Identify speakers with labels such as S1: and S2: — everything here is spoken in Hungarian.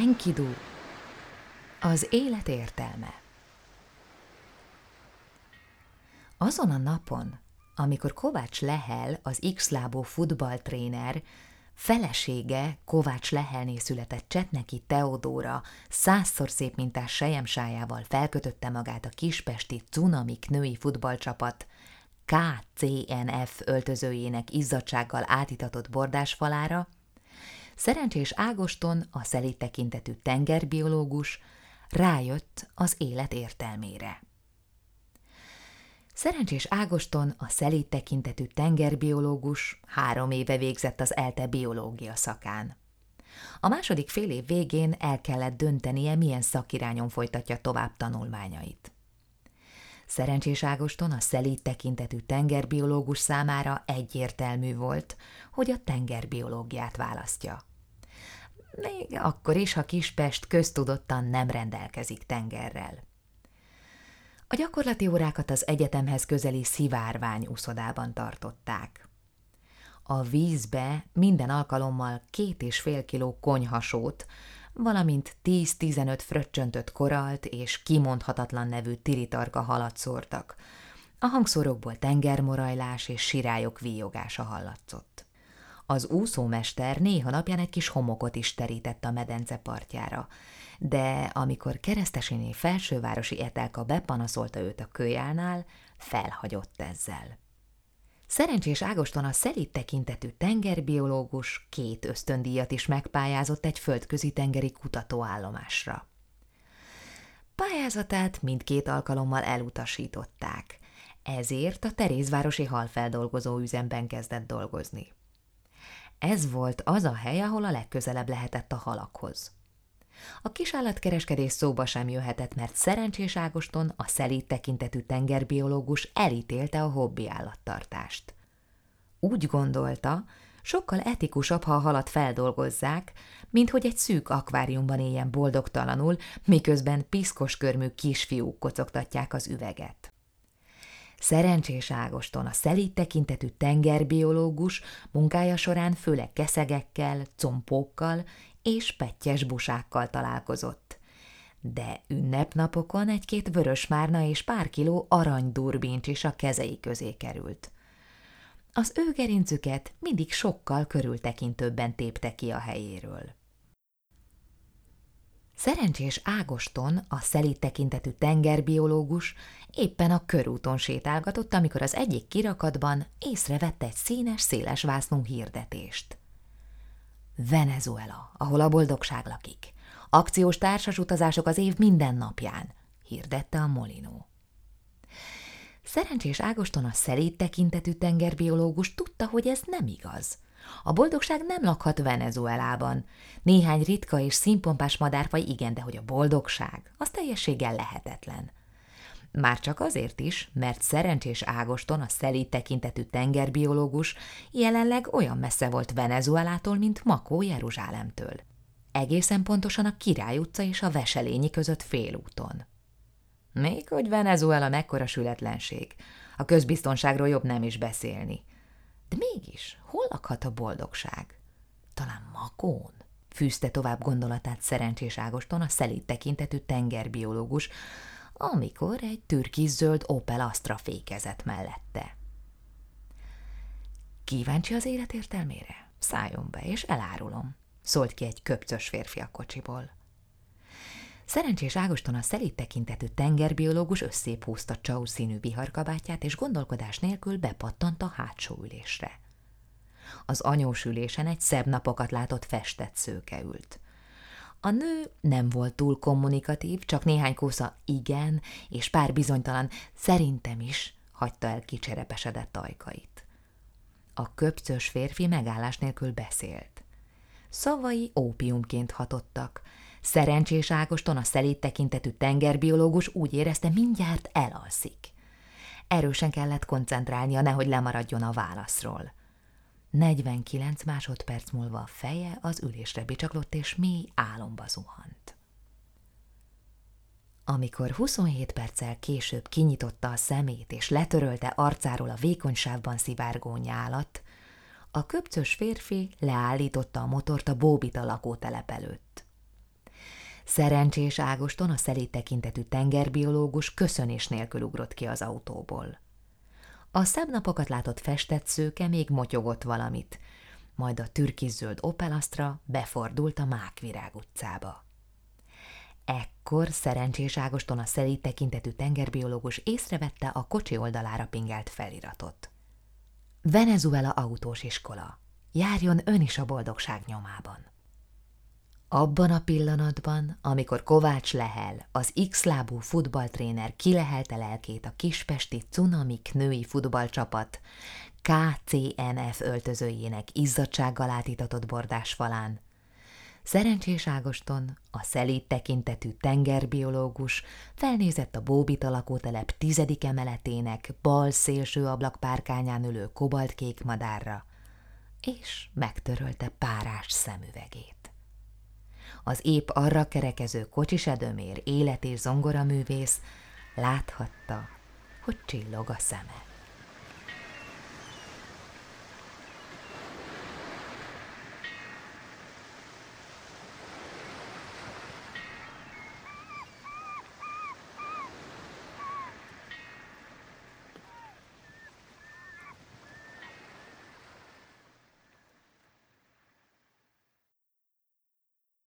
S1: Enkidu, az élet értelme. Azon a napon, amikor Kovács Lehel, az X-lábó futballtréner, felesége Kovács Lehelné született Csetneki Teodóra százszor szép mintás sejemsájával felkötötte magát a kispesti Cunamik női futballcsapat KCNF öltözőjének izzadsággal átitatott bordásfalára, Szerencsés Ágoston, a szelít tekintetű tengerbiológus, rájött az élet értelmére. Szerencsés Ágoston, a szelít tekintetű tengerbiológus három éve végzett az ELTE biológia szakán. A második fél év végén el kellett döntenie, milyen szakirányon folytatja tovább tanulmányait. Szerencsés Ágoston a szelít tekintetű tengerbiológus számára egyértelmű volt, hogy a tengerbiológiát választja. Még akkor is, ha Kispest köztudottan nem rendelkezik tengerrel. A gyakorlati órákat az egyetemhez közeli szivárvány úszodában tartották. A vízbe minden alkalommal két és fél kiló konyhasót, valamint 10-15 fröccsöntött koralt és kimondhatatlan nevű tiritarka halat szórtak. A hangszórokból tengermorajlás és sirályok víjogása hallatszott. Az úszómester néha napján egy kis homokot is terített a medence partjára, de amikor keresztesiné felsővárosi etelka bepanaszolta őt a kölyálnál, felhagyott ezzel. Szerencsés Ágoston a szelít tekintetű tengerbiológus két ösztöndíjat is megpályázott egy földközi tengeri kutatóállomásra. Pályázatát mindkét alkalommal elutasították, ezért a Terézvárosi halfeldolgozó üzemben kezdett dolgozni. Ez volt az a hely, ahol a legközelebb lehetett a halakhoz. A kisállatkereskedés szóba sem jöhetett, mert szerencsés Ágoston, a szelít tekintetű tengerbiológus elítélte a hobbi állattartást. Úgy gondolta, sokkal etikusabb, ha a halat feldolgozzák, mint hogy egy szűk akváriumban éljen boldogtalanul, miközben piszkos körmű kisfiúk kocogtatják az üveget. Szerencsés Ágoston, a szelít tekintetű tengerbiológus munkája során főleg keszegekkel, compókkal és pettyes busákkal találkozott. De ünnepnapokon egy-két vörösmárna és pár kiló aranydurbincs is a kezei közé került. Az ő gerincüket mindig sokkal körültekintőbben tépte ki a helyéről. Szerencsés Ágoston, a szelít tekintetű tengerbiológus éppen a körúton sétálgatott, amikor az egyik kirakatban észrevette egy színes, széles vásznú hirdetést. Venezuela, ahol a boldogság lakik. Akciós társas utazások az év minden napján, hirdette a Molinó. Szerencsés Ágoston a szelít tekintetű tengerbiológus tudta, hogy ez nem igaz. A boldogság nem lakhat Venezuelában. Néhány ritka és színpompás madárfaj igen, de hogy a boldogság, az teljességgel lehetetlen. Már csak azért is, mert szerencsés Ágoston, a szelít tekintetű tengerbiológus jelenleg olyan messze volt Venezuelától, mint Makó Jeruzsálemtől. Egészen pontosan a Király utca és a Veselényi között félúton. Még hogy Venezuela mekkora sületlenség. A közbiztonságról jobb nem is beszélni. De mégis, hol lakhat a boldogság? Talán Makón? Fűzte tovább gondolatát szerencsés Ágoston, a szelít tekintetű tengerbiológus, amikor egy türkiszöld Opel Astra fékezett mellette. Kíváncsi az élet értelmére? Szálljon be, és elárulom, szólt ki egy köpcös férfi a kocsiból. Szerencsés Ágoston a szelít tekintetű tengerbiológus összép húzta csau színű viharkabátját, és gondolkodás nélkül bepattant a hátsó ülésre. Az anyós ülésen egy szebb napokat látott festett szőke ült. A nő nem volt túl kommunikatív, csak néhány kósza igen, és pár bizonytalan szerintem is hagyta el kicserepesedett ajkait. A köpcös férfi megállás nélkül beszélt. Szavai ópiumként hatottak. Szerencsés Ágoston, a szelít tekintetű tengerbiológus úgy érezte, mindjárt elalszik. Erősen kellett koncentrálnia, nehogy lemaradjon a válaszról. 49 másodperc múlva a feje az ülésre bicsaklott, és mély álomba zuhant. Amikor 27 perccel később kinyitotta a szemét, és letörölte arcáról a vékonysávban szivárgó nyálat, a köpcös férfi leállította a motort a Bóbita lakótelep előtt. Szerencsés Ágoston, a szelít tekintetű tengerbiológus köszönés nélkül ugrott ki az autóból. A szebb napokat látott festett szőke még motyogott valamit, majd a türkiszöld Opelastra befordult a Mákvirág utcába. Ekkor szerencsés Ágoston a szelít tekintetű tengerbiológus észrevette a kocsi oldalára pingelt feliratot. Venezuela autós iskola. Járjon ön is a boldogság nyomában. Abban a pillanatban, amikor Kovács Lehel, az X-lábú futballtréner kilehelte lelkét a kispesti Cunamik női futballcsapat KCNF öltözőjének izzadsággal átítatott bordás falán, Szerencsés Ágoston, a szelíd tekintetű tengerbiológus felnézett a Bóbit lakótelep tizedik emeletének bal szélső ablakpárkányán ülő kobaltkék madárra, és megtörölte párás szemüvegét az épp arra kerekező kocsisedömér élet és zongoraművész láthatta, hogy csillog a szeme.